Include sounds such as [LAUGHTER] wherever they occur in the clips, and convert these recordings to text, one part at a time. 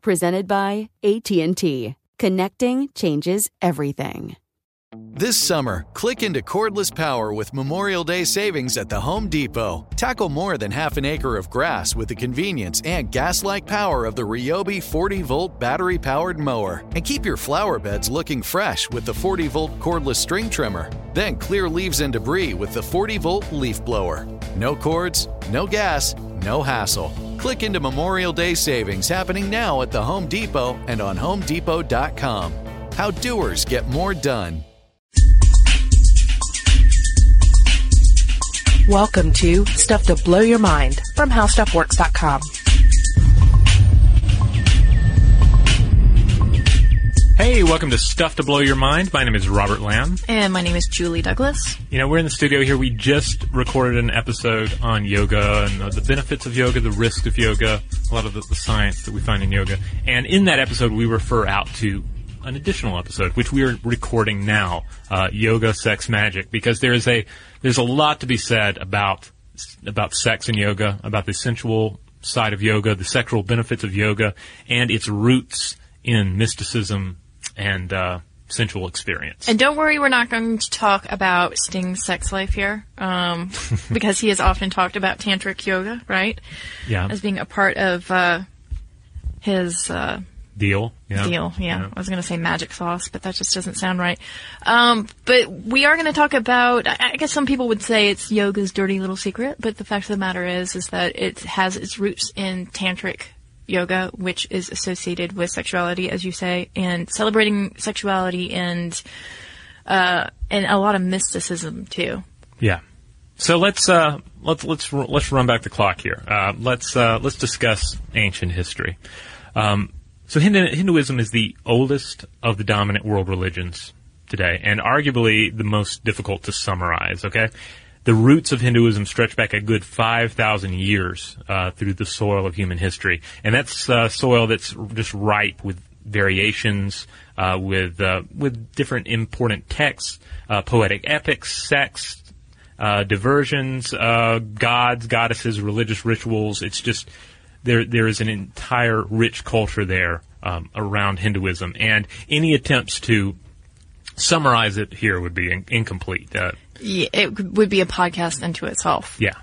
Presented by AT&T. Connecting changes everything. This summer, click into cordless power with Memorial Day savings at the Home Depot. Tackle more than half an acre of grass with the convenience and gas like power of the Ryobi 40 volt battery powered mower. And keep your flower beds looking fresh with the 40 volt cordless string trimmer. Then clear leaves and debris with the 40 volt leaf blower. No cords, no gas, no hassle. Click into Memorial Day savings happening now at the Home Depot and on HomeDepot.com. How doers get more done. Welcome to Stuff to Blow Your Mind from HowStuffWorks.com. Hey, welcome to Stuff to Blow Your Mind. My name is Robert Lamb. And my name is Julie Douglas. You know, we're in the studio here. We just recorded an episode on yoga and uh, the benefits of yoga, the risks of yoga, a lot of the, the science that we find in yoga. And in that episode, we refer out to an additional episode, which we are recording now, uh, yoga, sex, magic, because there is a there's a lot to be said about about sex and yoga, about the sensual side of yoga, the sexual benefits of yoga, and its roots in mysticism and uh, sensual experience. And don't worry, we're not going to talk about Sting's sex life here, um, [LAUGHS] because he has often talked about tantric yoga, right? Yeah. As being a part of uh, his uh, deal. Yeah. deal. Yeah. I was going to say magic sauce, but that just doesn't sound right. Um, but we are going to talk about. I guess some people would say it's yoga's dirty little secret, but the fact of the matter is, is that it has its roots in tantric yoga, which is associated with sexuality, as you say, and celebrating sexuality and uh, and a lot of mysticism too. Yeah. So let's uh, let's let's let's run back the clock here. Uh, let's uh, let's discuss ancient history. Um, so Hindu- Hinduism is the oldest of the dominant world religions today, and arguably the most difficult to summarize. Okay, the roots of Hinduism stretch back a good five thousand years uh, through the soil of human history, and that's uh, soil that's just ripe with variations, uh, with uh, with different important texts, uh, poetic epics, sex, uh, diversions, uh, gods, goddesses, religious rituals. It's just there. There is an entire rich culture there um, around Hinduism, and any attempts to summarize it here would be in- incomplete. Uh, Yeah, it would be a podcast unto itself. yeah,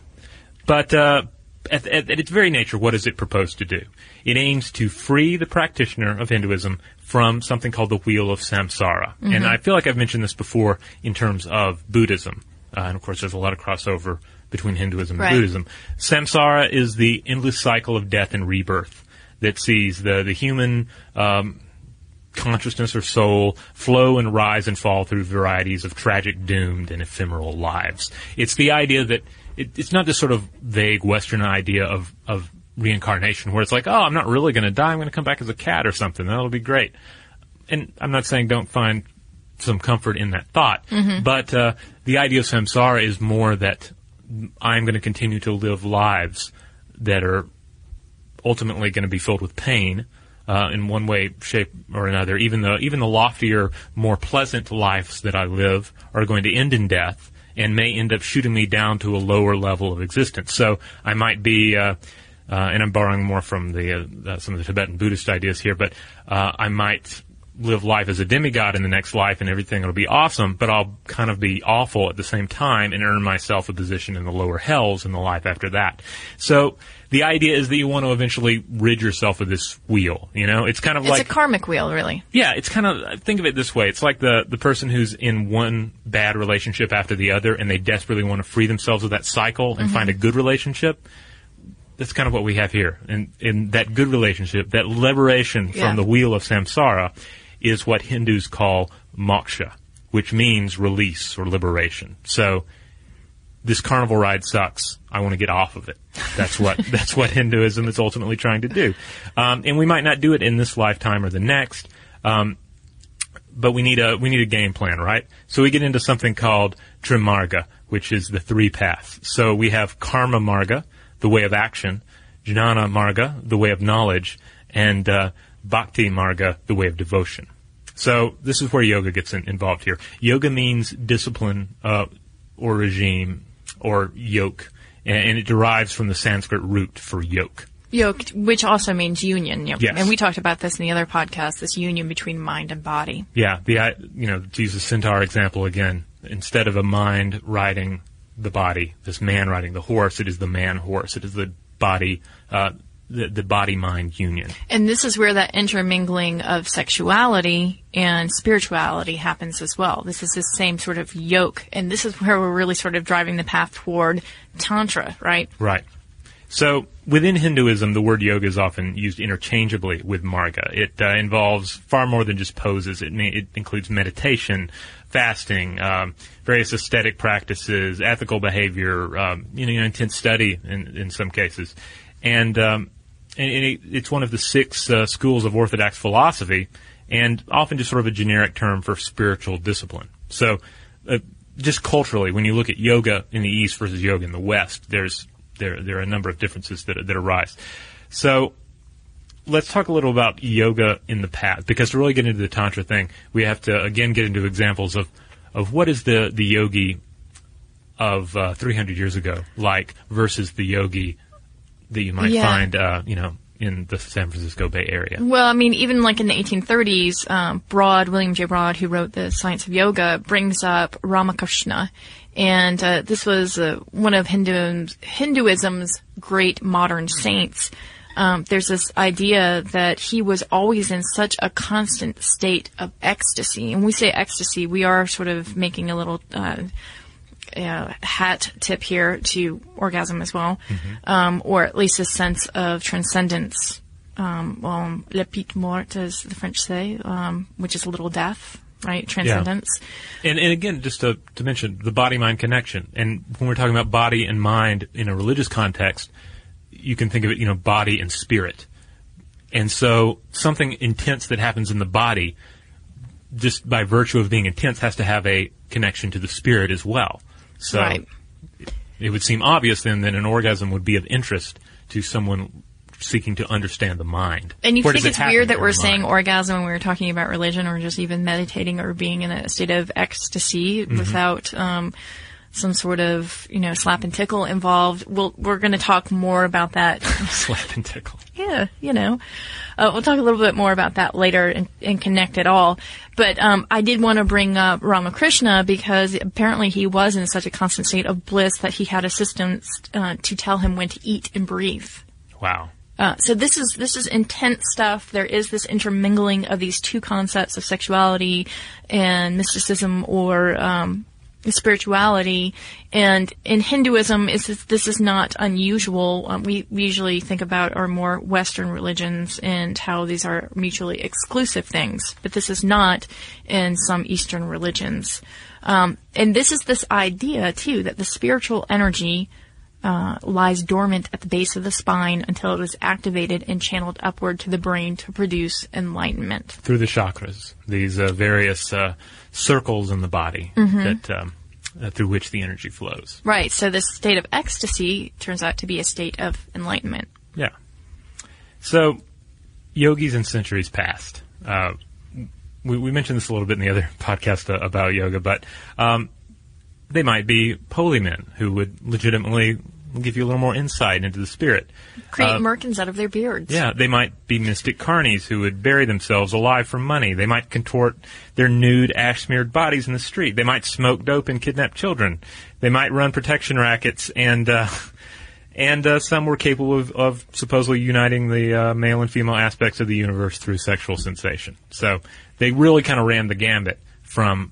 but uh, at, at, at its very nature, what does it propose to do? It aims to free the practitioner of Hinduism from something called the wheel of samsara, and I feel like I've mentioned this before in terms of Buddhism, uh, and of course, there's a lot of crossover between Hinduism Right. and Buddhism. Samsara is the endless cycle of death and rebirth that sees the the human um, consciousness or soul flow and rise and fall through varieties of tragic, doomed, and ephemeral lives. It's the idea that it, it's not this sort of vague Western idea of, of reincarnation where it's like, oh, I'm not really going to die. I'm going to come back as a cat or something. That'll be great. And I'm not saying don't find some comfort in that thought. But uh, the idea of samsara is more that I'm going to continue to live lives that are ultimately going to be filled with pain uh, in one way, shape, or another. Even the even the loftier, more pleasant lives that I live are going to end in death and may end up shooting me down to a lower level of existence. So I might be. Uh, uh, and I'm borrowing more from the uh, some of the Tibetan Buddhist ideas here, but uh, I might live life as a demigod in the next life and everything will be awesome, but I'll kind of be awful at the same time and earn myself a position in the lower hells in the life after that. So the idea is that you want to eventually rid yourself of this wheel, you know? It's kind of It's like a karmic wheel, really. yeah, it's kind of think of it this way. It's like the the person who's in one bad relationship after the other, and they desperately want to free themselves of that cycle and mm-hmm. find a good relationship. That's kind of what we have here, and in that good relationship, that liberation Yeah. from the wheel of samsara, is what Hindus call moksha, which means release or liberation. So. This carnival ride sucks. I want to get off of it. That's what [LAUGHS] that's what Hinduism is ultimately trying to do, um, and we might not do it in this lifetime or the next. Um, but we need a we need a game plan, right? So we get into something called Trimarga, which is the three paths. So we have Karma Marga, the way of action, Jnana Marga, the way of knowledge, and uh, Bhakti Marga, the way of devotion. So this is where yoga gets in, involved here. Yoga means discipline uh, or regime or yoke, and, and it derives from the Sanskrit root for yoke. Yoked, which also means union. you know. Yes. And we talked about this in the other podcast, this union between mind and body. Yeah, the I- you know to use the centaur example again, instead of a mind riding the body, this man riding the horse, it is the man horse. It is the body, uh, the, the body mind union. And this is where that intermingling of sexuality and spirituality happens as well. This is the same sort of yoke. And this is where we're really sort of driving the path toward Tantra, right? Right. So within Hinduism, the word yoga is often used interchangeably with marga. It uh, involves far more than just poses. It, may, it includes meditation, fasting, um, various aesthetic practices, ethical behavior, um, you know, intense study in, in some cases, and um, and, it, it's one of the six uh, schools of Orthodox philosophy, and often just sort of a generic term for spiritual discipline. So. Uh, just culturally, when you look at yoga in the East versus yoga in the West, there's there there are a number of differences that that arise. So let's talk a little about yoga in the past, because to really get into the tantra thing, we have to again get into examples of of what is the the yogi of uh, 300 years ago like versus the yogi that you might Yeah. find, uh, you know, in the San Francisco Bay Area. Well, I mean, even like in the 1830s, um, Broad, William J. Broad, who wrote The Science of Yoga, brings up Ramakrishna. And uh, this was uh, one of Hinduism's, Hinduism's great modern saints. Um, there's this idea that he was always in such a constant state of ecstasy. And when we say ecstasy, we are sort of making a little uh, uh, hat tip here to orgasm as well, um, or at least a sense of transcendence. Um, well, le petite mort, as the French say, um, which is a little death, right? Transcendence. And, and again, just to, to mention the body mind connection. And when we're talking about body and mind in a religious context, you can think of it, you know, body and spirit. And so something intense that happens in the body, just by virtue of being intense, has to have a connection to the spirit as well. So Right. it would seem obvious then that an orgasm would be of interest to someone seeking to understand the mind. And you Where think it it's weird that we're saying mind? orgasm when we were talking about religion or just even meditating or being in a state of ecstasy Mm-hmm. without um, some sort of, you know, slap and tickle involved. We'll, we're going to talk more about that [LAUGHS] slap and tickle. yeah, you know, uh, we'll talk a little bit more about that later and, and connect it all. But um, I did want to bring up Ramakrishna because apparently he was in such a constant state of bliss that he had assistants uh, to tell him when to eat and breathe. Wow. Uh, so this is this is intense stuff. There is this intermingling of these two concepts of sexuality and mysticism or um, spirituality. And in Hinduism, is this, is not unusual. Um, we, we usually think about our more Western religions and how these are mutually exclusive things, but this is not in some Eastern religions. Um, and this is this idea too that the spiritual energy uh, lies dormant at the base of the spine until it is activated and channeled upward to the brain to produce enlightenment. Through the chakras, these uh, various uh, circles in the body Mm-hmm. that um, uh, through which the energy flows. Right. So this state of ecstasy turns out to be a state of enlightenment. Yeah. So, yogis in centuries past. Uh, we, we mentioned this a little bit in the other [LAUGHS] podcast uh, about yoga, but um, they might be holy men who would legitimately give you a little more insight into the spirit. Create Uh, merkins out of their beards. Yeah, they might be mystic carnies who would bury themselves alive for money. They might contort their nude, ash-smeared bodies in the street. They might smoke dope and kidnap children. They might run protection rackets, and uh, [LAUGHS] and uh, some were capable of, of supposedly uniting the uh, male and female aspects of the universe through sexual sensation. So they really kind of ran the gambit from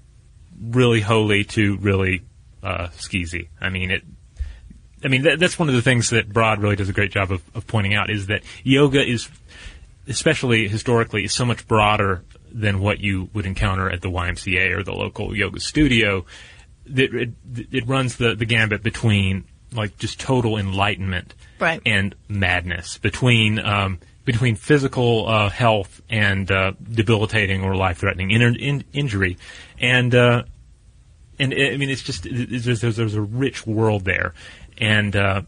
really holy to really uh, skeezy. I mean, it I mean, that, that's one of the things that Broad really does a great job of, of pointing out is that yoga is, especially historically, is so much broader than what you would encounter at the YMCA or the local yoga studio. That it, it runs the, the gambit between like just total enlightenment Right. and madness, between um, between physical uh, health and uh, debilitating or life threatening in, in, injury, and uh, and I mean, it's just there's, there's a rich world there, and uh,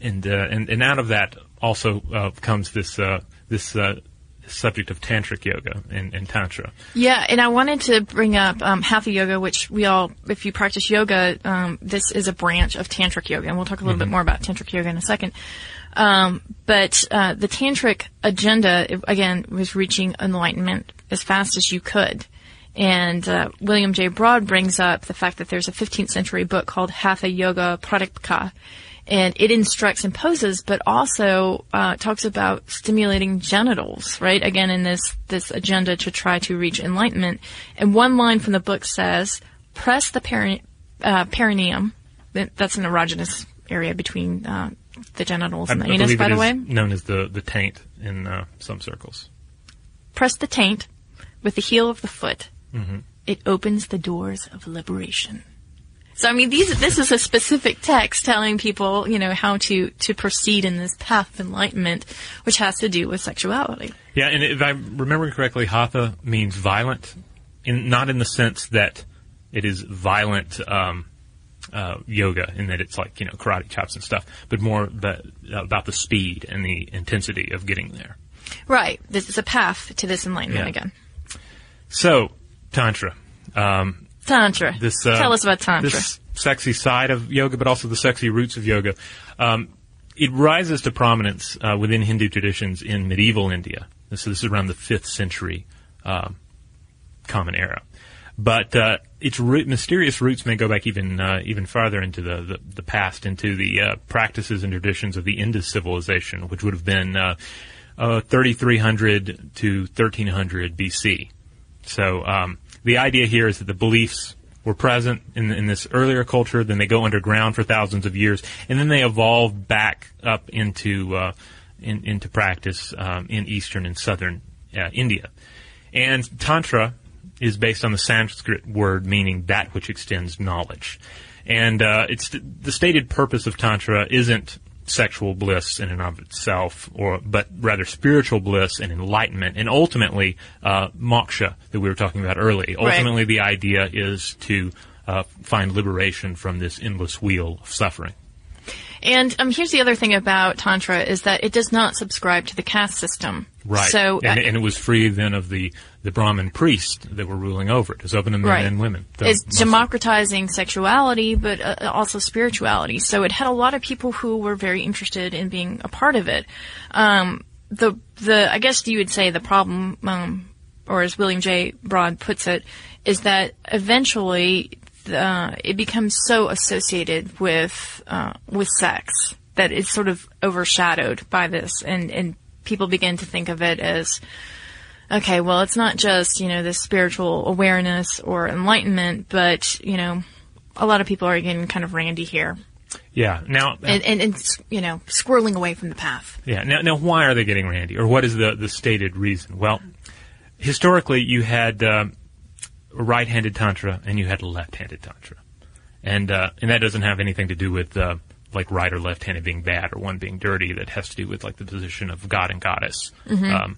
and, uh, and and out of that also uh, comes this uh, this uh, subject of tantric yoga and, and tantra. Yeah, and I wanted to bring up um, Hatha Yoga, which we all, if you practice yoga, um, this is a branch of Tantric Yoga, and we'll talk a little bit more about Tantric Yoga in a second. Um, but uh, the Tantric agenda, again, was reaching enlightenment as fast as you could. And uh, William J. Broad brings up the fact that there's a 15th century book called Hatha Yoga Pradipika, and it instructs and poses, but also uh, talks about stimulating genitals, right? Again, in this this agenda to try to reach enlightenment. And one line from the book says, "Press the peri- uh, perineum." That's an erogenous area between uh, the genitals and the I, I anus, by the way. known as the the taint in uh, some circles. Press the taint with the heel of the foot. Mm-hmm. It opens the doors of liberation. So I mean, these this is a specific text telling people, you know, how to to proceed in this path of enlightenment, which has to do with sexuality. Yeah, and if I remember correctly, hatha means violent, in not in the sense that it is violent um, uh, yoga, in that it's like you know karate chops and stuff, but more the, about the speed and the intensity of getting there. Right. This is a path to this enlightenment Yeah. again. So, tantra. Um, Tantra. this uh, Tell us about tantra. This sexy side of yoga, but also the sexy roots of yoga. Um, it rises to prominence uh, within Hindu traditions in medieval India. So this is around the fifth century um, Common Era. But uh, its root, mysterious roots may go back even uh, even farther into the, the, the past, into the uh, practices and traditions of the Indus civilization, which would have been uh, uh, 3300 to 1300 BC. So um, the idea here is that the beliefs were present in, in this earlier culture, then they go underground for thousands of years, and then they evolve back up into uh, in, into practice um, in eastern and southern uh, India. And tantra is based on the Sanskrit word meaning that which extends knowledge. And uh, it's the stated purpose of tantra isn't sexual bliss in and of itself, or but rather spiritual bliss and enlightenment, and ultimately uh, moksha that we were talking about earlier. Ultimately, the idea is to uh, find liberation from this endless wheel of suffering. And um, here's the other thing about Tantra is that it does not subscribe to the caste system. Right. So, and, uh, and it was free then of the, the Brahmin priests that were ruling over it. It was open to men Right. and women. it's mostly- democratizing sexuality, but uh, also spirituality. So it had a lot of people who were very interested in being a part of it. Um, the the I guess you would say the problem, um, or as William J. Broad puts it, is that eventually uh, it becomes so associated with uh, with sex that it's sort of overshadowed by this, and and people begin to think of it as okay, well, it's not just, you know, this spiritual awareness or enlightenment, but, you know, a lot of people are getting kind of randy here Yeah. Now, and, and, and you know, squirreling away from the path. Yeah. Now, now, why are they getting randy, or what is the the stated reason? Well, historically, you had um, right-handed tantra and you had left-handed tantra, and uh, and that doesn't have anything to do with uh, like right or left-handed being bad or one being dirty. That has to do with like the position of god and goddess um,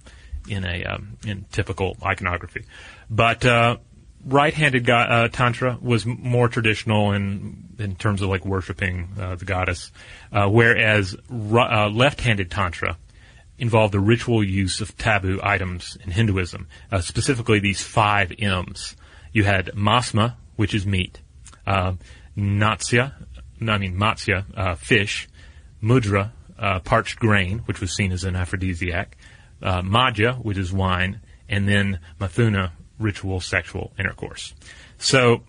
in a um, in typical iconography. But uh, right-handed go- uh, tantra was m- more traditional in in terms of like worshiping uh, the goddess, uh, whereas ri- uh, left-handed tantra involved the ritual use of taboo items in Hinduism, uh, specifically these five M's. You had masma, which is meat, uh, natsya, I mean matsya, uh, fish, mudra, uh, parched grain, which was seen as an aphrodisiac, uh, madhya, which is wine, and then mathuna, ritual sexual intercourse. So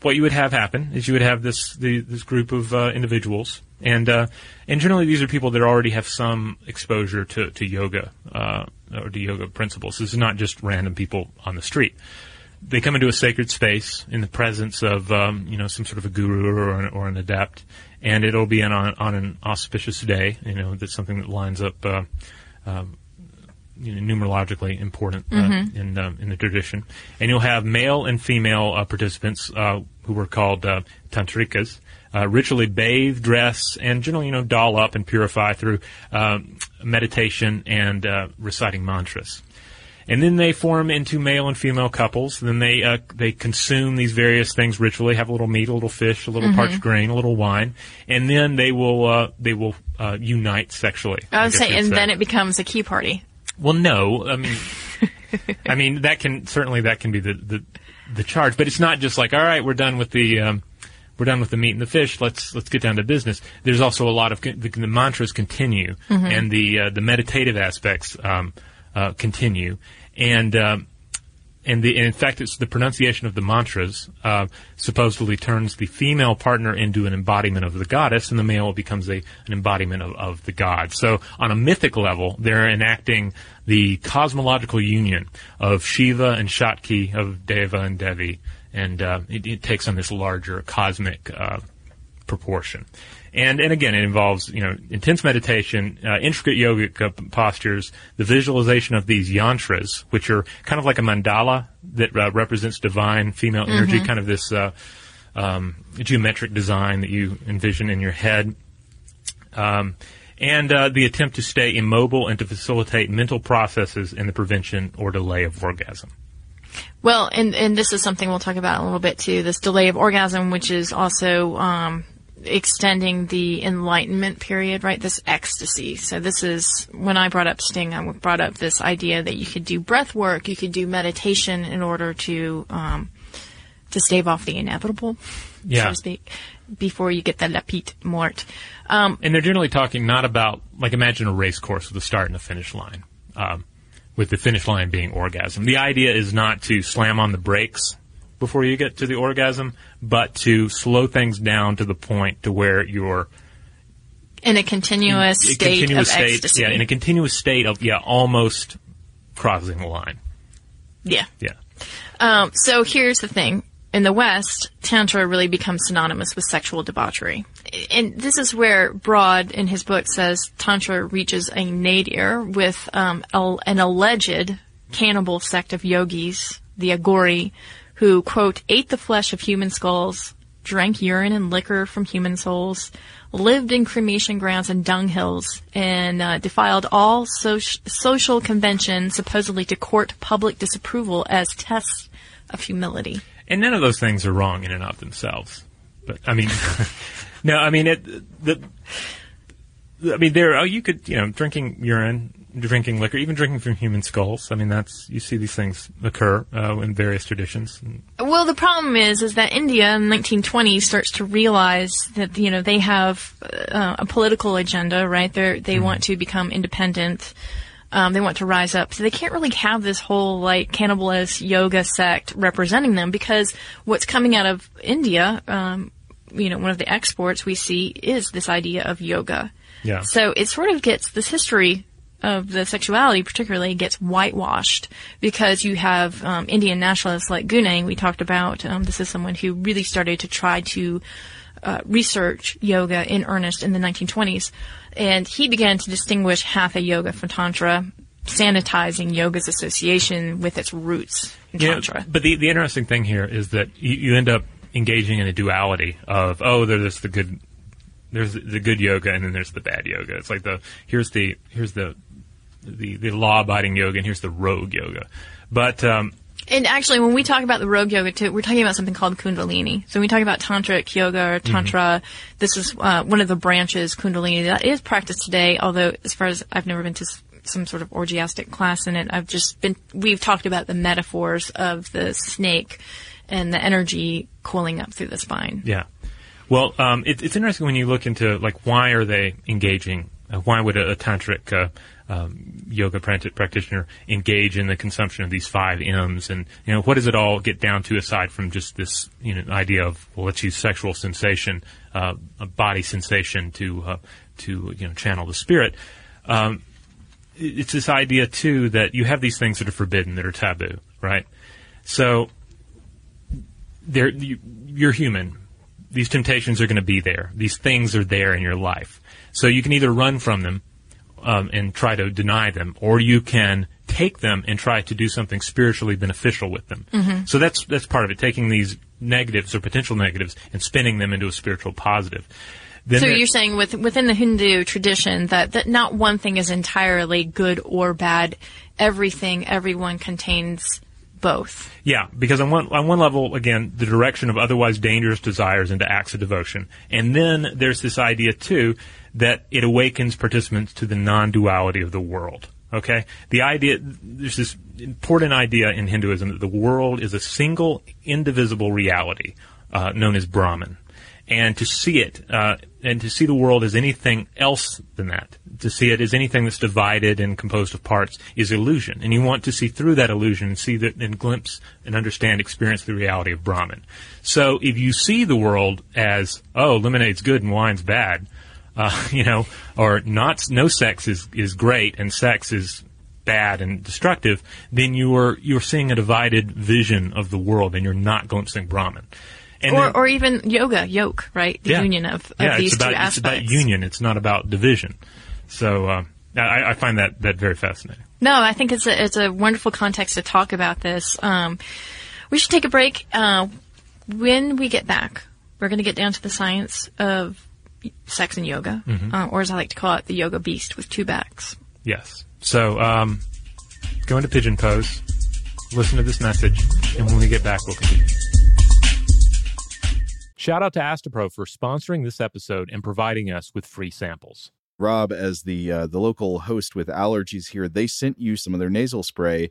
what you would have happen is you would have this the, this group of uh, individuals, and uh, and generally these are people that already have some exposure to to yoga uh, or to yoga principles. This is not just random people on the street. They come into a sacred space in the presence of um, you know some sort of a guru or an, or an adept, and it'll be on on an auspicious day. You know that's something that lines up. Uh, um, you know, numerologically important uh, in um, in the tradition, and you'll have male and female uh, participants uh, who were called uh, tantrikas, uh, ritually bathe, dress, and generally, you know, doll up and purify through um, meditation and uh, reciting mantras. And then they form into male and female couples. Then they uh, they consume these various things ritually. Have a little meat, a little fish, a little parched grain, a little wine, and then they will uh, they will uh, unite sexually. I would guess say, and then it becomes a key party. well, no, I mean, [LAUGHS] I mean that can certainly that can be the, the the charge, but it's not just like all right, we're done with the um, we're done with the meat and the fish. Let's let's get down to business. There's also a lot of con- the, the mantras continue, and the uh, the meditative aspects um, uh, continue, and um, and the and in fact, it's the pronunciation of the mantras uh, supposedly turns the female partner into an embodiment of the goddess, and the male becomes a an embodiment of, of the god. So, on a mythic level, they're enacting the cosmological union of Shiva and Shakti, of Deva and Devi, and uh, it, it takes on this larger cosmic uh, proportion. And and again, it involves you know intense meditation, uh, intricate yogic postures, the visualization of these yantras, which are kind of like a mandala that uh, represents divine female energy, kind of this uh, um, geometric design that you envision in your head. Um, and uh, the attempt to stay immobile and to facilitate mental processes in the prevention or delay of orgasm. Well, and and this is something we'll talk about a little bit too. This delay of orgasm, which is also um, extending the enlightenment period, right? This ecstasy. So this is when I brought up Sting. I brought up this idea that you could do breath work, you could do meditation in order to um, to stave off the inevitable, so Yeah. to speak, before you get the la petite mort. Um, And they're generally talking not about like imagine a race course with a start and a finish line, um, with the finish line being orgasm. The idea is not to slam on the brakes before you get to the orgasm, but to slow things down to the point to where you're in a continuous a state continuous of state, ecstasy. yeah, in a continuous state of yeah, almost crossing the line. yeah. Yeah, Um, so here's the thing. In the West, Tantra really becomes synonymous with sexual debauchery. And this is where Broad, in his book, says Tantra reaches a nadir with um, a, an alleged cannibal sect of yogis, the Aghori, who, quote, ate the flesh of human skulls, drank urine and liquor from human souls, lived in cremation grounds and dunghills, and uh, defiled all soc- social conventions supposedly to court public disapproval as tests of humility. and none of those things are wrong in and of themselves. But I mean, [LAUGHS] no, I mean it. The, I mean, there. Oh, you could, you know, drinking urine, drinking liquor, even drinking from human skulls. I mean, that's you see these things occur uh, in various traditions. Well, the problem is, is that India in the 1920s starts to realize that you know they have uh, a political agenda, right? They they want to become independent. Um, they want to rise up, so they can't really have this whole like cannibalist yoga sect representing them because what's coming out of India, um, you know, one of the exports we see is this idea of yoga. Yeah. So it sort of gets this history of the sexuality, particularly, gets whitewashed because you have um, Indian nationalists like Guneng. We talked about. Um, this is someone who really started to try to uh, research yoga in earnest in the 1920s, and he began to distinguish hatha yoga from tantra, sanitizing yoga's association with its roots in Yeah, tantra. but the the interesting thing here is that you, you end up engaging in a duality of oh, there's the good There's the good yoga, and then there's the bad yoga. It's like the here's the here's the the, the law abiding yoga, and here's the rogue yoga. But um, And actually, when we talk about the rogue yoga too, we're talking about something called Kundalini. So when we talk about tantric yoga or tantra, this is uh, one of the branches Kundalini that is practiced today. Although, as far as I've never been to some sort of orgiastic class in it, I've just been. We've talked about the metaphors of the snake and the energy coiling up through the spine. Yeah. Well, um, it, it's interesting when you look into like why are they engaging? Uh, why would a, a tantric uh, um, yoga practitioner engage in the consumption of these five M's? And you know, what does it all get down to aside from just this you know idea of well, let's use sexual sensation, uh, body sensation to uh, to you know channel the spirit. Um, it's this idea too that you have these things that are forbidden, that are taboo, right? So they're, you, you're human. These temptations are going to be there. These things are there in your life. So you can either run from them um, and try to deny them, or you can take them and try to do something spiritually beneficial with them. So that's that's part of it. Taking these negatives or potential negatives and spinning them into a spiritual positive. Then So you're saying with, within the Hindu tradition that, that not one thing is entirely good or bad. Everything, everyone contains both. Yeah, because on one on one level, again, the direction of otherwise dangerous desires into acts of devotion, and then there's this idea too that it awakens participants to the non-duality of the world. Okay, the idea there's this important idea in Hinduism that the world is a single, indivisible reality uh, known as Brahman, and to see it uh, and to see the world as anything else than that, to see it as anything that's divided and composed of parts, is illusion. And you want to see through that illusion and see that and glimpse and understand, experience the reality of Brahman. So if you see the world as oh, lemonade's good and wine's bad, uh, [LAUGHS] you know, or not no sex is is great and sex is bad and destructive, then you are you're seeing a divided vision of the world and you're not glimpsing Brahman. And or, then- or even yoga, yoke, right? The yeah. union of, of yeah, these it's about, two It's about union. It's not about division. So uh, I, I find that that very fascinating. No, I think it's a, it's a wonderful context to talk about this. Um, we should take a break. Uh, when we get back, we're going to get down to the science of sex and yoga, Mm-hmm. uh, or as I like to call it, the yoga beast with two backs. Yes. So um, go into pigeon pose. Listen to this message, and when we get back, we'll continue. Shout out to Astepro for sponsoring this episode and providing us with free samples. Rob, as the uh, the local host with allergies here, they sent you some of their nasal spray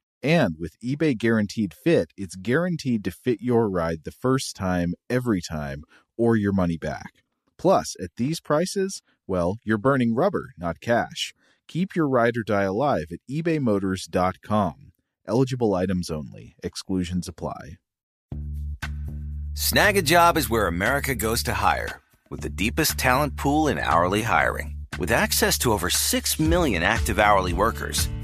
And with eBay Guaranteed Fit, it's guaranteed to fit your ride the first time, every time, or your money back. Plus, at these prices, well, you're burning rubber, not cash. Keep your ride or die alive at ebaymotors.com. Eligible items only. Exclusions apply. Snagajob is where America goes to hire, with the deepest talent pool in hourly hiring. With access to over 6 million active hourly workers,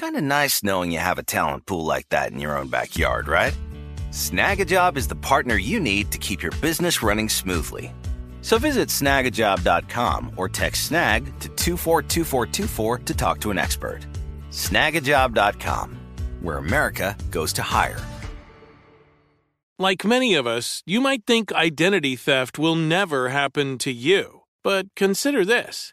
Kind of nice knowing you have a talent pool like that in your own backyard, right? Snagajob is the partner you need to keep your business running smoothly. So visit snagajob.com or text snag to 242424 to talk to an expert. Snagajob.com, where America goes to hire. Like many of us, you might think identity theft will never happen to you. But consider this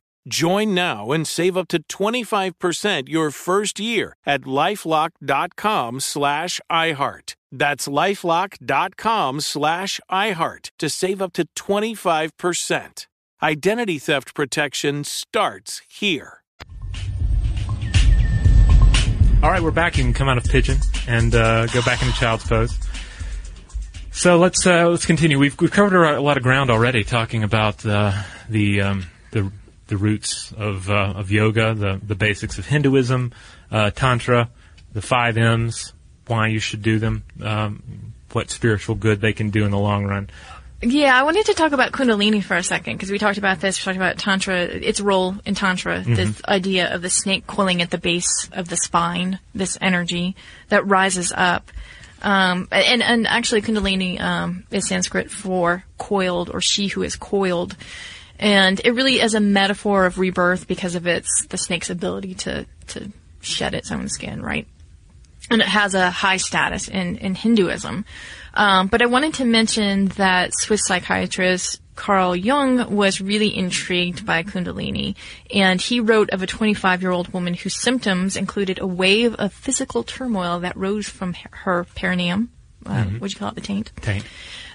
Join now and save up to 25% your first year at lifelock.com slash iHeart. That's lifelock.com slash iHeart to save up to 25%. Identity theft protection starts here. All right, we're back. You can come out of pigeon and uh, go back into child's pose. So let's uh, let's continue. We've we've covered a lot of ground already, talking about uh, the um, the the roots of uh, of yoga, the the basics of Hinduism, uh, tantra, the five M's, why you should do them, um, what spiritual good they can do in the long run. Yeah, I wanted to talk about Kundalini for a second because we talked about this. We talked about Tantra, its role in Tantra, Mm-hmm. this idea of the snake coiling at the base of the spine, this energy that rises up. Um, and, and actually Kundalini, um, is Sanskrit for coiled or she who is coiled. And it really is a metaphor of rebirth because of its, the snake's ability to, to shed its own skin, right? and it has a high status in, in Hinduism. Um, but I wanted to mention that Swiss psychiatrist Carl Jung was really intrigued by Kundalini, and he wrote of a 25 year old woman whose symptoms included a wave of physical turmoil that rose from her perineum. Uh, What'd you call it? The taint? Taint.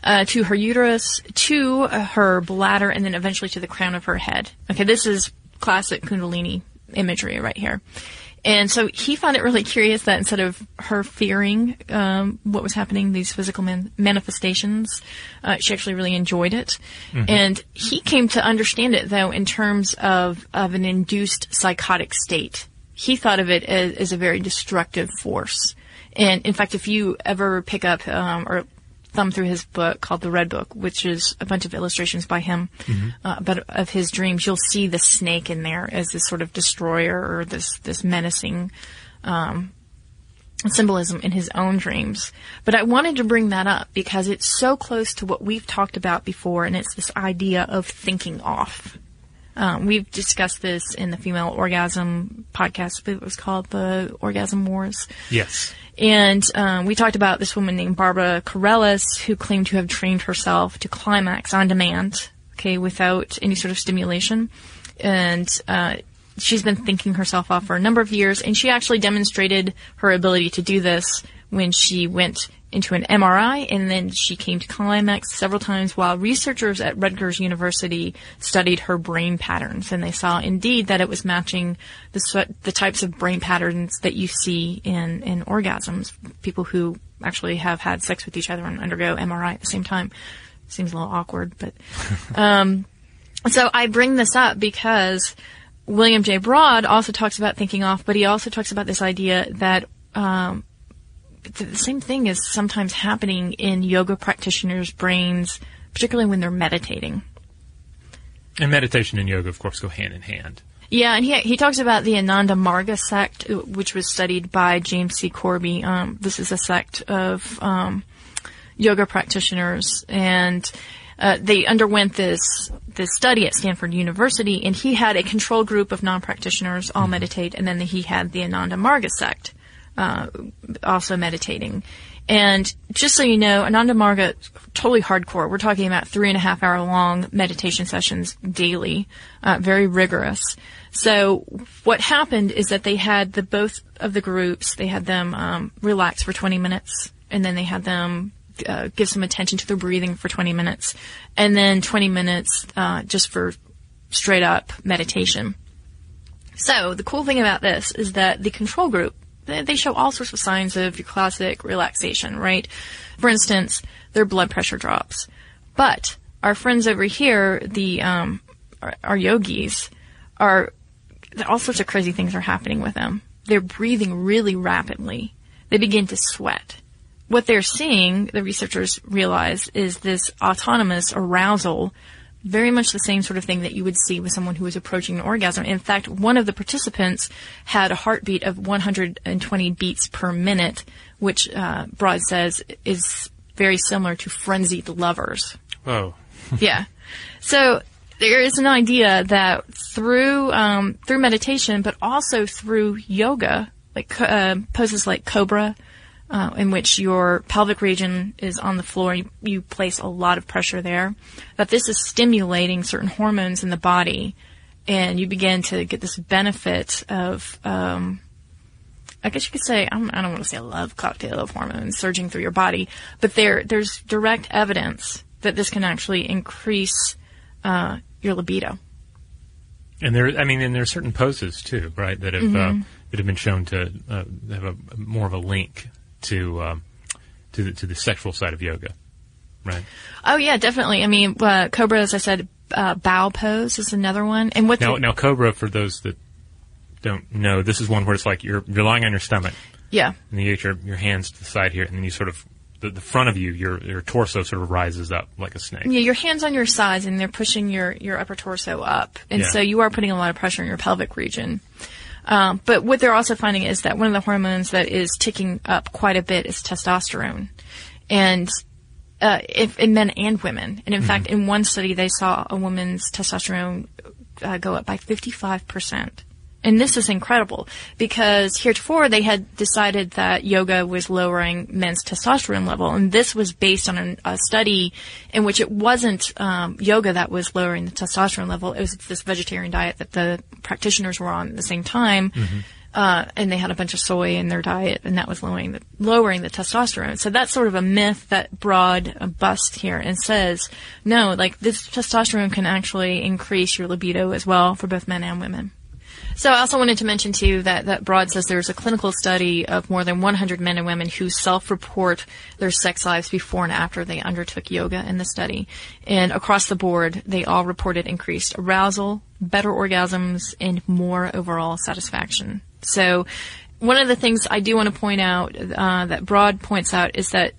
Uh, to her uterus, to uh, her bladder, and then eventually to the crown of her head. Okay, this is classic Kundalini imagery right here. And so he found it really curious that instead of her fearing um, what was happening, these physical man- manifestations, uh, she actually really enjoyed it. And he came to understand it, though, in terms of, of an induced psychotic state. He thought of it as, as a very destructive force. And in fact, if you ever pick up um, or thumb through his book called The Red Book, which is a bunch of illustrations by him, uh, but of his dreams, you'll see the snake in there as this sort of destroyer or this this menacing um, symbolism in his own dreams. But I wanted to bring that up because it's so close to what we've talked about before, and it's this idea of thinking off. Um, we've discussed this in the female orgasm podcast. I believe it was called the Orgasm Wars. Yes. And um, we talked about this woman named Barbara Carrellas who claimed to have trained herself to climax on demand, okay, without any sort of stimulation. And uh, she's been thinking herself off for a number of years, and she actually demonstrated her ability to do this when she went into an MRI, and then she came to climax several times while researchers at Rutgers University studied her brain patterns, and they saw indeed that it was matching the the types of brain patterns that you see in in orgasms. People who actually have had sex with each other and undergo MRI at the same time seems a little awkward, but. [LAUGHS] Um, So I bring this up because William J. Broad also talks about thinking off, but he also talks about this idea that um, the same thing is sometimes happening in yoga practitioners' brains, particularly when they're meditating. And meditation and yoga, of course, go hand in hand. Yeah, and he he talks about the Ananda Marga sect, which was studied by James C. Corby. Um, this is a sect of um, yoga practitioners, and uh, they underwent this this study at Stanford University, and he had a control group of non practitioners all meditate, and then he had the Ananda Marga sect uh, also meditating. And just so you know, Ananda Marga, totally hardcore. We're talking about three and a half hour long meditation sessions daily, uh, very rigorous. So what happened is that they had the both of the groups, they had them um, relax for 20 minutes, and then they had them uh, give some attention to their breathing for 20 minutes, and then 20 minutes uh, just for straight up meditation. So the cool thing about this is that the control group they show all sorts of signs of your classic relaxation, right? For instance, their blood pressure drops. But our friends over here, the um, our, our yogis, are all sorts of crazy things are happening with them. They're breathing really rapidly. They begin to sweat what they're seeing, the researchers realize, is this autonomous arousal, very much the same sort of thing that you would see with someone who is approaching an orgasm. In fact, one of the participants had a heartbeat of 120 beats per minute, which uh, Broad says is very similar to frenzied lovers. Whoa. [LAUGHS] yeah. So there is an idea that through um, through meditation, but also through yoga, like uh, poses like cobra uh, in which your pelvic region is on the floor. You, you place a lot of pressure there. That this is stimulating certain hormones in the body, and you begin to get this benefit of. Um, I guess you could say I'm, I do not want to say a love cocktail of hormones surging through your body, but there there's direct evidence that this can actually increase uh, your libido. And there, I mean, and there are certain poses too, right, that have mm-hmm. uh, that have been shown to uh, have a more of a link to um, to the to the sexual side of yoga, right? Oh yeah, definitely. I mean, uh, Cobra, as I said, uh, bow pose is another one. And what now? The, now, Cobra, for those that don't know, this is one where it's like you're you're lying on your stomach. Yeah. And you get your your hands to the side here, and then you sort of the, the front of you, your your torso sort of rises up like a snake. Yeah, your hands on your sides, and they're pushing your your upper torso up, and yeah. so you are putting a lot of pressure in your pelvic region. Um, but what they're also finding is that one of the hormones that is ticking up quite a bit is testosterone, and uh, if, in men and women. And in mm-hmm. fact, in one study, they saw a woman's testosterone uh, go up by 55 percent. And this is incredible because heretofore they had decided that yoga was lowering men's testosterone level, and this was based on an, a study in which it wasn't um, yoga that was lowering the testosterone level. It was this vegetarian diet that the practitioners were on at the same time. Mm-hmm. Uh, and they had a bunch of soy in their diet, and that was lowering the, lowering the testosterone. So that's sort of a myth that Broad busts here and says, no, like this testosterone can actually increase your libido as well for both men and women. So I also wanted to mention too that, that Broad says there's a clinical study of more than 100 men and women who self-report their sex lives before and after they undertook yoga in the study. And across the board, they all reported increased arousal, better orgasms, and more overall satisfaction. So one of the things I do want to point out uh, that Broad points out is that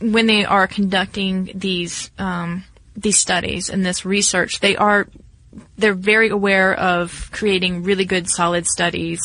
when they are conducting these um, these studies and this research, they are they're very aware of creating really good, solid studies.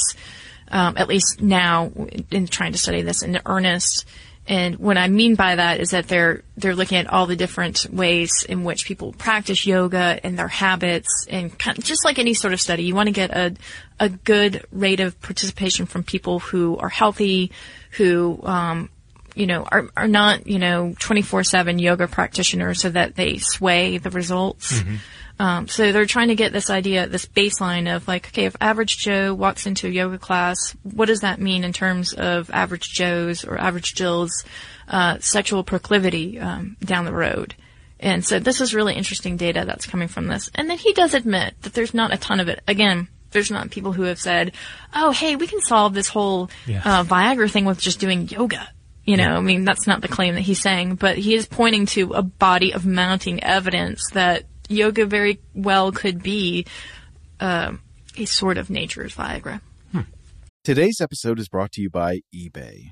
Um, at least now, in trying to study this in earnest. And what I mean by that is that they're they're looking at all the different ways in which people practice yoga and their habits, and kind of, just like any sort of study, you want to get a a good rate of participation from people who are healthy, who um, you know are are not you know twenty four seven yoga practitioners, so that they sway the results. Mm-hmm. Um, so they're trying to get this idea, this baseline of like, okay, if average Joe walks into a yoga class, what does that mean in terms of average Joe's or average Jill's uh, sexual proclivity um, down the road? And so this is really interesting data that's coming from this. And then he does admit that there's not a ton of it. Again, there's not people who have said, "Oh, hey, we can solve this whole yes. uh, Viagra thing with just doing yoga." You know. I mean, that's not the claim that he's saying, but he is pointing to a body of mounting evidence that yoga very well could be uh, a sort of nature's Viagra. Today's episode is brought to you by eBay.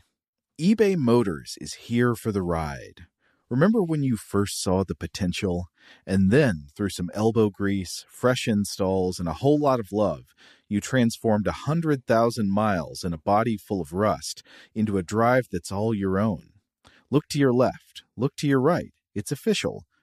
eBay Motors is here for the ride. Remember when you first saw the potential? And then, through some elbow grease, fresh installs, and a whole lot of love, you transformed a 100,000 miles and a body full of rust into a drive that's all your own. Look to your left, look to your right. It's official.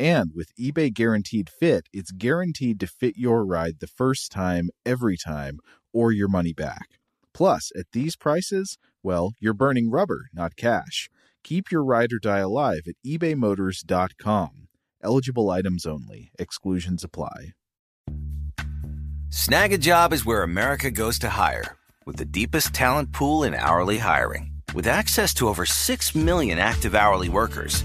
And with eBay Guaranteed Fit, it's guaranteed to fit your ride the first time, every time, or your money back. Plus, at these prices, well, you're burning rubber, not cash. Keep your ride or die alive at ebaymotors.com. Eligible items only, exclusions apply. Snagajob is where America goes to hire, with the deepest talent pool in hourly hiring. With access to over 6 million active hourly workers,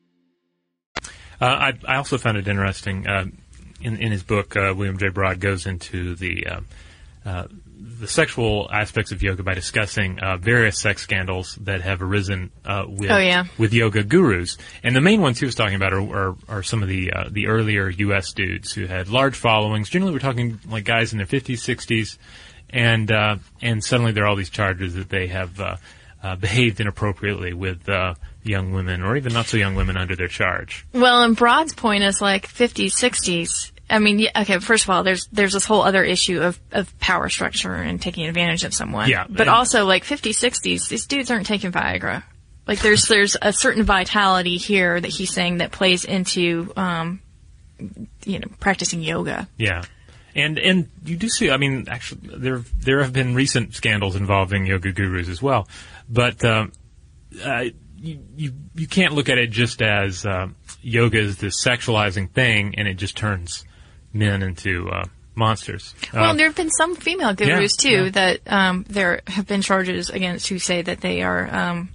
I, I also found it interesting. Uh, in, in his book, uh, William J. Broad goes into the uh, uh, the sexual aspects of yoga by discussing uh, various sex scandals that have arisen with Oh, yeah. with yoga gurus. And the main ones he was talking about are are, are some of the the earlier U.S. dudes who had large followings. Generally, we're talking like guys in their 50s, 60s, and and suddenly there are all these charges that they have. Behaved inappropriately with young women or even not so young women under their charge. Well, and Broad's point is like 50s, 60s. I mean, okay, first of all, there's, there's this whole other issue of, of power structure and taking advantage of someone. Yeah. But also like 50s, 60s, these dudes aren't taking Viagra. Like there's, there's a certain vitality here that he's saying that plays into, um, you know, practicing yoga. Yeah. And and you do see. I mean, actually, there there have been recent scandals involving yoga gurus as well, but um, uh, you, you you can't look at it just as uh, yoga is this sexualizing thing, and it just turns men into uh, monsters. Well, Uh, there have been some female gurus yeah, too yeah. that um, there have been charges against who say that they are um,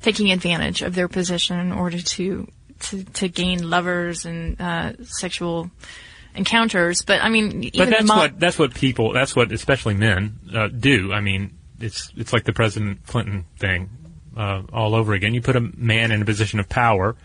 taking advantage of their position in order to to, to gain lovers and uh, sexual encounters. But I mean, But that's what that's what people that's what especially men uh, do. I mean, it's it's like the President Clinton thing uh, all over again. You put a man in a position of power,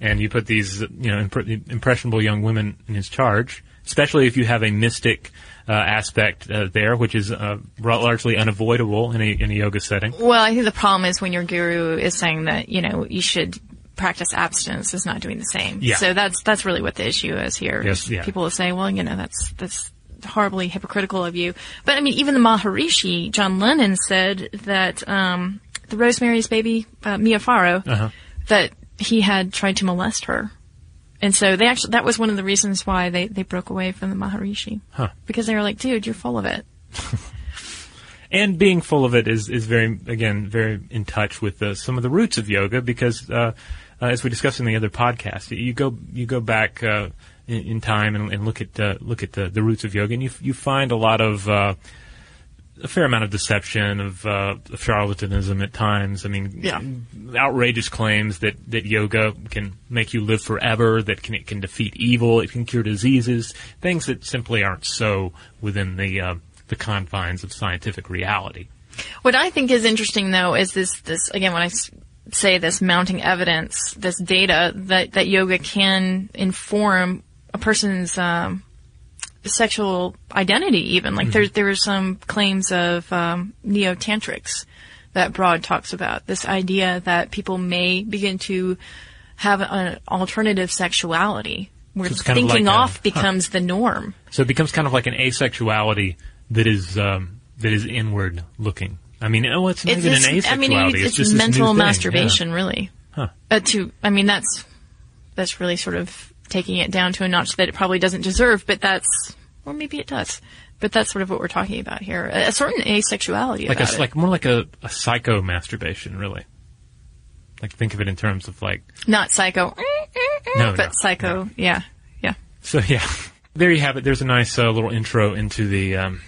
and you put these you know impre- impressionable young women in his charge. Especially if you have a mystic uh, aspect uh, there, which is uh, largely unavoidable in a in a yoga setting. Well, I think the problem is when your guru is saying that you know you should practice abstinence is not doing the same. Yeah. So that's that's really what the issue is here. Yes, yeah. People will say, well, you know, that's that's horribly hypocritical of you. But I mean, even the Maharishi, John Lennon, said that um, the Rosemary's Baby, uh, Mia Farrow, Uh-huh. that he had tried to molest her. And so they actually, that was one of the reasons why they, they broke away from the Maharishi. Huh. Because they were like, dude, you're full of it. [LAUGHS] and being full of it is, is very again very in touch with the, some of the roots of yoga because uh, uh, as we discussed in the other podcast, you go you go back uh, in, in time and, and look at uh, look at the, the roots of yoga, and you you find a lot of uh, a fair amount of deception of, uh, of charlatanism at times. I mean, Yeah. outrageous claims that, that yoga can make you live forever, that can it can defeat evil, it can cure diseases, things that simply aren't so within the uh, the confines of scientific reality. What I think is interesting though is this, this, again, when I s- say this mounting evidence, this data that, that yoga can inform a person's, um, sexual identity even. Like there, there are some claims of, um, neo-tantrics that Broad talks about. This idea that people may begin to have an alternative sexuality where So it's kind of thinking like a- off huh. becomes the norm. So it becomes kind of like an asexuality that is um, that is inward looking. I mean, oh, it's not even an asexuality. I mean, it's, it's, it's just mental thing, yeah. masturbation, really. Huh. Uh, to, I mean, that's that's really sort of taking it down to a notch that it probably doesn't deserve, but that's, or maybe it does. But that's sort of what we're talking about here. A, a certain asexuality like a like more like a, a psycho masturbation, really. Like think of it in terms of like Not psycho, no, but no. psycho. Yeah, yeah. So yeah, there you have it. There's a nice uh, little intro into the um,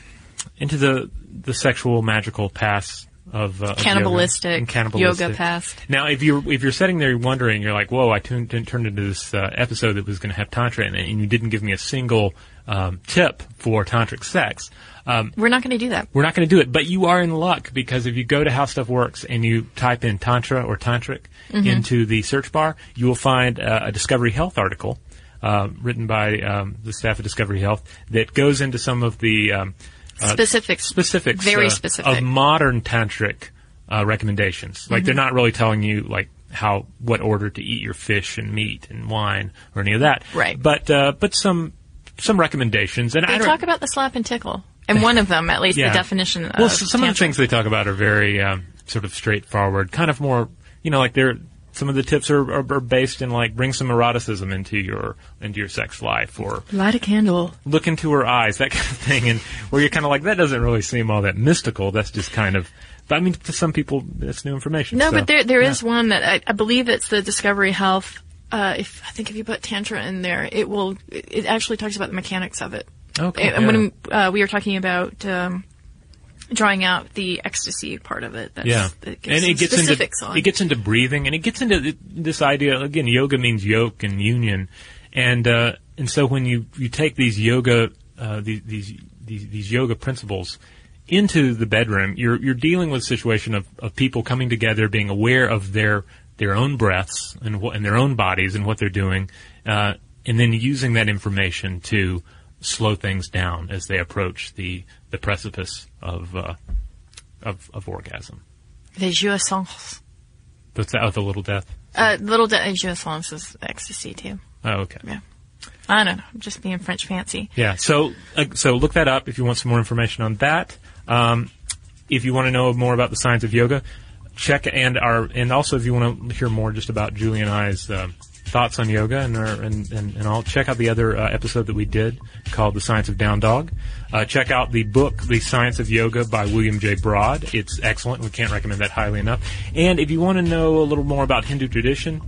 into the the sexual magical past of, uh, of Cannibalistic and cannibalistic yoga past. Now, if you're if you're sitting there wondering, you're like, "Whoa, I tuned, turned turned into this uh, episode that was going to have tantra in it, and you didn't give me a single um, tip for tantric sex." Um, We're not going to do that. we're not going to do it, but you are in luck because if you go to How Stuff Works and you type in tantra or tantric Mhm. into the search bar, you will find uh, a Discovery Health article uh, written by um, the staff of Discovery Health that goes into some of the um, uh, Specifics. specifics, Very uh, specific. of modern tantric uh, recommendations. Like Mhm. they're not really telling you like how what order to eat your fish and meat and wine or any of that. Right. But uh, but some some recommendations and I They don't, talk about the slap and tickle. And one of them, at least Yeah. the definition of well, some of the things they talk about are very um, sort of straightforward, kind of more, you know, like they're some of the tips are, are, are based in like bring some eroticism into your into your sex life or Light a candle. look into her eyes, that [LAUGHS] kind of thing, and where you're kind of like that doesn't really seem all that mystical. That's just kind of, but I mean, to some people, that's new information. No, so, but there there is yeah. one that I, I believe it's the Discovery Health. Uh, if I think if you put tantra in there, it will. It actually talks about the mechanics of it. Okay, And when uh, we were talking about um, drawing out the ecstasy part of it, that's, yeah, that and it gets into on. it gets into breathing, and it gets into this idea again. Yoga means yoke and union, and uh, and so when you you take these yoga uh, these, these these these yoga principles into the bedroom, you're you're dealing with a situation of, of people coming together, being aware of their their own breaths and what and their own bodies and what they're doing, uh, and then using that information to slow things down as they approach the the precipice of uh, of, of orgasm. the jouissance. What's that? Oh, the little death. Uh, little de- jouissance is ecstasy too. Oh, okay. Yeah. I don't know. I'm just being French fancy. Yeah. So, uh, so look that up if you want some more information on that. Um, if you want to know more about the science of yoga, check and our and also if you want to hear more just about Julie and I's uh, thoughts on yoga and our, and, and and I'll check out the other uh, episode that we did called The Science of Down Dog. Uh, check out the book The Science of Yoga by William J. Broad. It's excellent. We can't recommend that highly enough. And if you want to know a little more about Hindu tradition,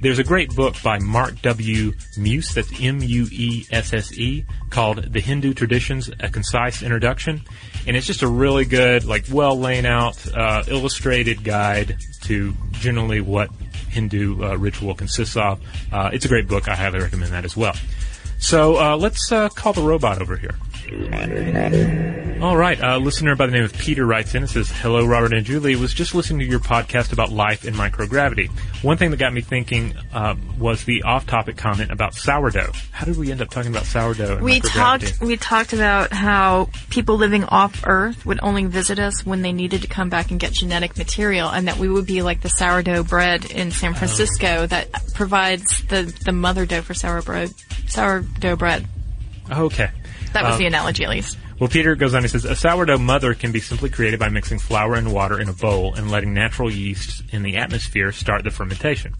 there's a great book by Mark W. Muesse, that's M-U-E-S-S-E, called The Hindu Traditions, A Concise Introduction. And it's just a really good, like, well laid out, uh, illustrated guide to generally what Hindu uh, ritual consists of. Uh, it's a great book. I highly recommend that as well. So uh, let's uh, call the robot over here. All right, a listener by the name of Peter writes in and says, "Hello, Robert and Julie. Was just listening to your podcast about life in microgravity. One thing that got me thinking uh, was the off-topic comment about sourdough. How did we end up talking about sourdough? And We talked. We talked about how people living off Earth would only visit us when they needed to come back and get genetic material, and that we would be like the sourdough bread in San Francisco that provides the the mother dough for sour bread, sourdough bread. Okay, That was Um, the analogy, at least. Well, Peter goes on and says, a sourdough mother can be simply created by mixing flour and water in a bowl and letting natural yeasts in the atmosphere start the fermentation.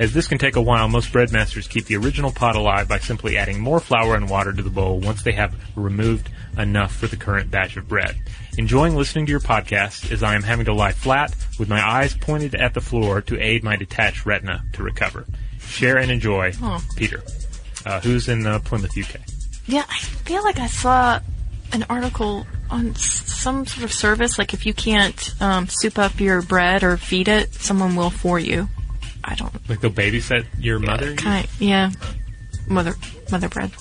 As this can take a while, most bread masters keep the original pot alive by simply adding more flour and water to the bowl once they have removed enough for the current batch of bread. Enjoying listening to your podcast as I am having to lie flat with my eyes pointed at the floor to aid my detached retina to recover. Share and enjoy, Oh. Peter, uh, who's in uh, Plymouth, UK. Yeah, I feel like I saw an article on some sort of service, like if you can't um, soup up your bread or feed it, someone will for you. I don't. Like they'll babysit your mother? Kind, yeah, mother, mother bread.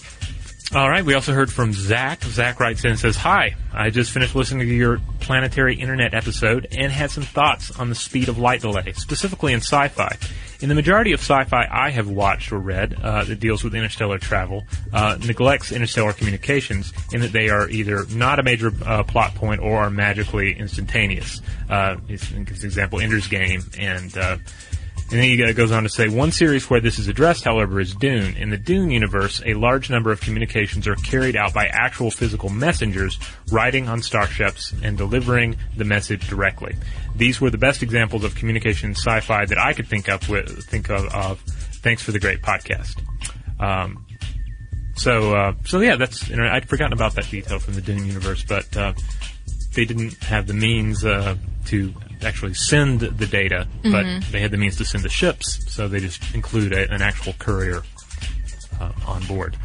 All right. We also heard from Zach. Zach writes in and says, Hi, I just finished listening to your planetary internet episode and had some thoughts on the speed of light delay, specifically in sci fi. In the majority of sci fi I have watched or read uh, that deals with interstellar travel, uh, neglects interstellar communications in that they are either not a major uh, plot point or are magically instantaneous. Uh, it's, example, Ender's Game and. And then he goes on to say, one series where this is addressed, however, is Dune. In the Dune universe, a large number of communications are carried out by actual physical messengers riding on starships and delivering the message directly. These were the best examples of communication sci-fi that I could think up with, think of, of. Thanks for the great podcast. Um, so, uh, so yeah, that's, I'd forgotten about that detail from the Dune universe, but, uh, they didn't have the means uh, to actually send the data, but Mhm. they had the means to send the ships, so they just include a, an actual courier uh, on board.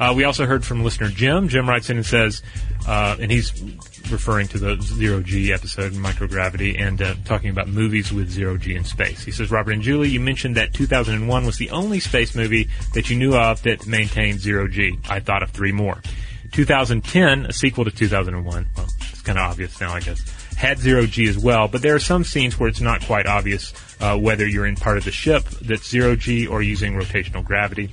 Uh, we also heard from listener Jim. Jim writes in and says, uh, and he's referring to the zero G episode in microgravity and uh, talking about movies with zero G in space. He says, Robert and Julie, you mentioned that 2001 was the only space movie that you knew of that maintained zero G. I thought of three more. 2010, a sequel to 2001. Well, it's kind of obvious now, I guess. Had zero G as well, but there are some scenes where it's not quite obvious uh, whether you're in part of the ship that's zero G or using rotational gravity.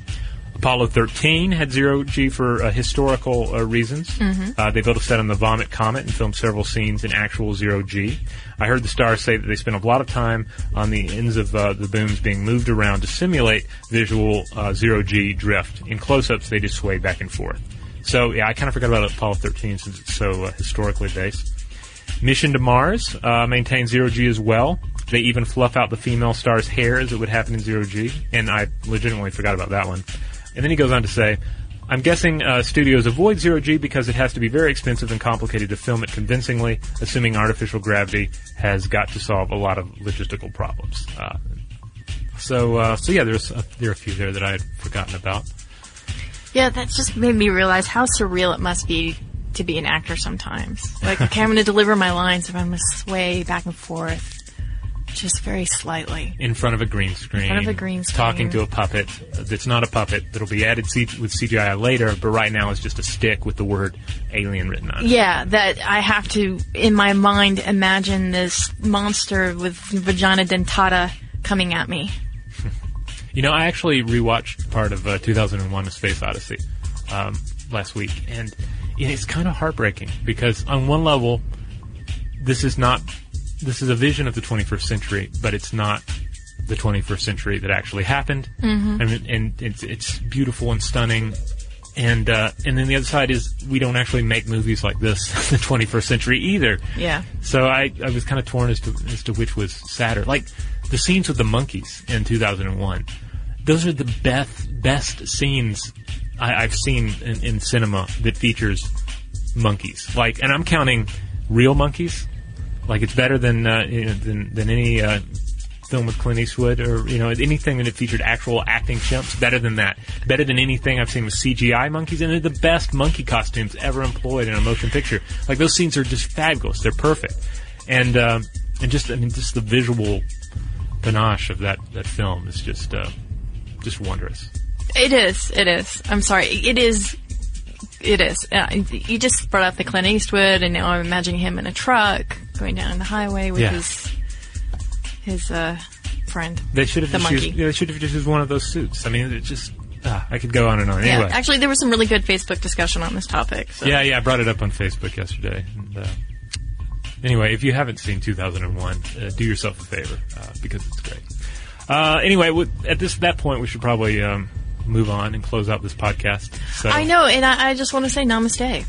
Apollo 13 had zero G for uh, historical uh, reasons. Mhm. Uh, they built a set on the Vomit Comet and filmed several scenes in actual zero G. I heard the stars say that they spent a lot of time on the ends of uh, the booms being moved around to simulate visual uh, zero G drift. In close-ups, they just sway back and forth. So yeah, I kind of forgot about Apollo 13 since it's so uh, historically based. Mission to Mars uh, maintains zero G as well. They even fluff out the female star's hair as it would happen in zero G, and I legitimately forgot about that one. And then he goes on to say, I'm guessing uh, studios avoid zero G because it has to be very expensive and complicated to film it convincingly, assuming artificial gravity has got to solve a lot of logistical problems. Uh, so, uh, so yeah, there's a, there are a few there that I had forgotten about. Yeah, that just made me realize how surreal it must be to be an actor sometimes. Like, okay, I'm going to deliver my lines, if I'm going to sway back and forth, just very slightly. in front of a green screen. In front of a green screen. Talking to a puppet that's not a puppet that'll be added C- with CGI later, but right now it's just a stick with the word alien written on it. Yeah, that I have to, in my mind, imagine this monster with vagina dentata coming at me. [LAUGHS] You know, I actually rewatched part of uh, 2001: A Space Odyssey um, last week, and it's kind of heartbreaking because on one level, this is not this is a vision of the 21st century, but it's not the 21st century that actually happened. Mhm. I mean, and it's it's beautiful and stunning. And uh, and then the other side is we don't actually make movies like this [LAUGHS] in the 21st century either. Yeah. So I, I was kind of torn as to as to which was sadder. Like the scenes with the monkeys in 2001. Those are the best best scenes I, I've seen in, in cinema that features monkeys. Like, and I'm counting real monkeys. Like it's better than uh, you know, than than any uh, film with Clint Eastwood or you know anything that featured actual acting chimps. Better than that. Better than anything I've seen with CGI monkeys. And they're the best monkey costumes ever employed in a motion picture. Like those scenes are just fabulous. They're perfect. And um, and just I mean just the visual panache of that, that film is just uh, just wondrous. It is. It is. I'm sorry. It is. It is. Uh, you just brought up the Clint Eastwood, and now I'm imagining him in a truck going down the highway with Yeah. his his uh, friend. They should have the just monkey. used, yeah, they should have just used one of those suits. I mean, it just ah, I could go on and on. Yeah, Anyway, actually, there was some really good Facebook discussion on this topic. So. yeah, yeah, I brought it up on Facebook yesterday. And, uh, anyway, if you haven't seen 2001, uh, do yourself a favor uh, because it's great. Uh, anyway, w- at this that point, we should probably um, move on and close out this podcast. So, I know, and I, I just want to say namaste.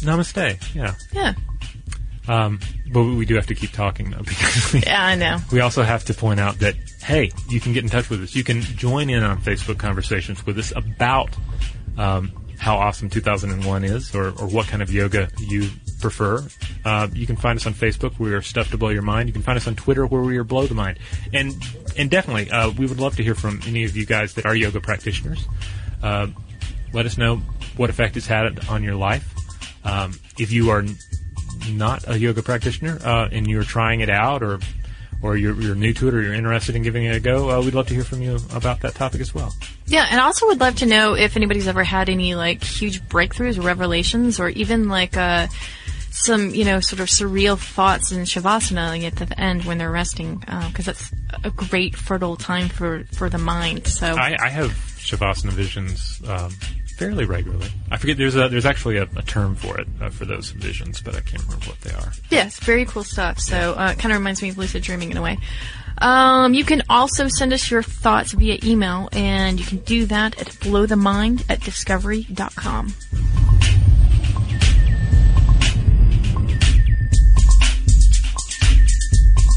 Namaste. Yeah. Yeah, Um, but we do have to keep talking though [LAUGHS] because we, yeah, I know. we also have to point out that hey, you can get in touch with us. You can join in on Facebook conversations with us about um, how awesome 2001 is, or, or what kind of yoga you prefer. Uh, you can find us on Facebook. Where we are Stuff to Blow Your Mind. You can find us on Twitter, where we are Blow the Mind. And and definitely, uh, we would love to hear from any of you guys that are yoga practitioners. Uh, let us know what effect it's had on your life. Um, if you are not a yoga practitioner uh, and you're trying it out, or or you're, you're new to it, or you're interested in giving it a go, uh, we'd love to hear from you about that topic as well. Yeah, and also would love to know if anybody's ever had any like huge breakthroughs or revelations, or even like uh, some you know sort of surreal thoughts in shavasana at the end when they're resting, because that's a great fertile time for for the mind. So I, I have shavasana visions um, fairly regularly. I forget there's a there's actually a, a term for it uh, for those visions, but I can't remember what they are. Yes, very cool stuff. So uh, it kind of reminds me of lucid dreaming in a way. Um, you can also send us your thoughts via email, and you can do that at blowthemind at discovery.com.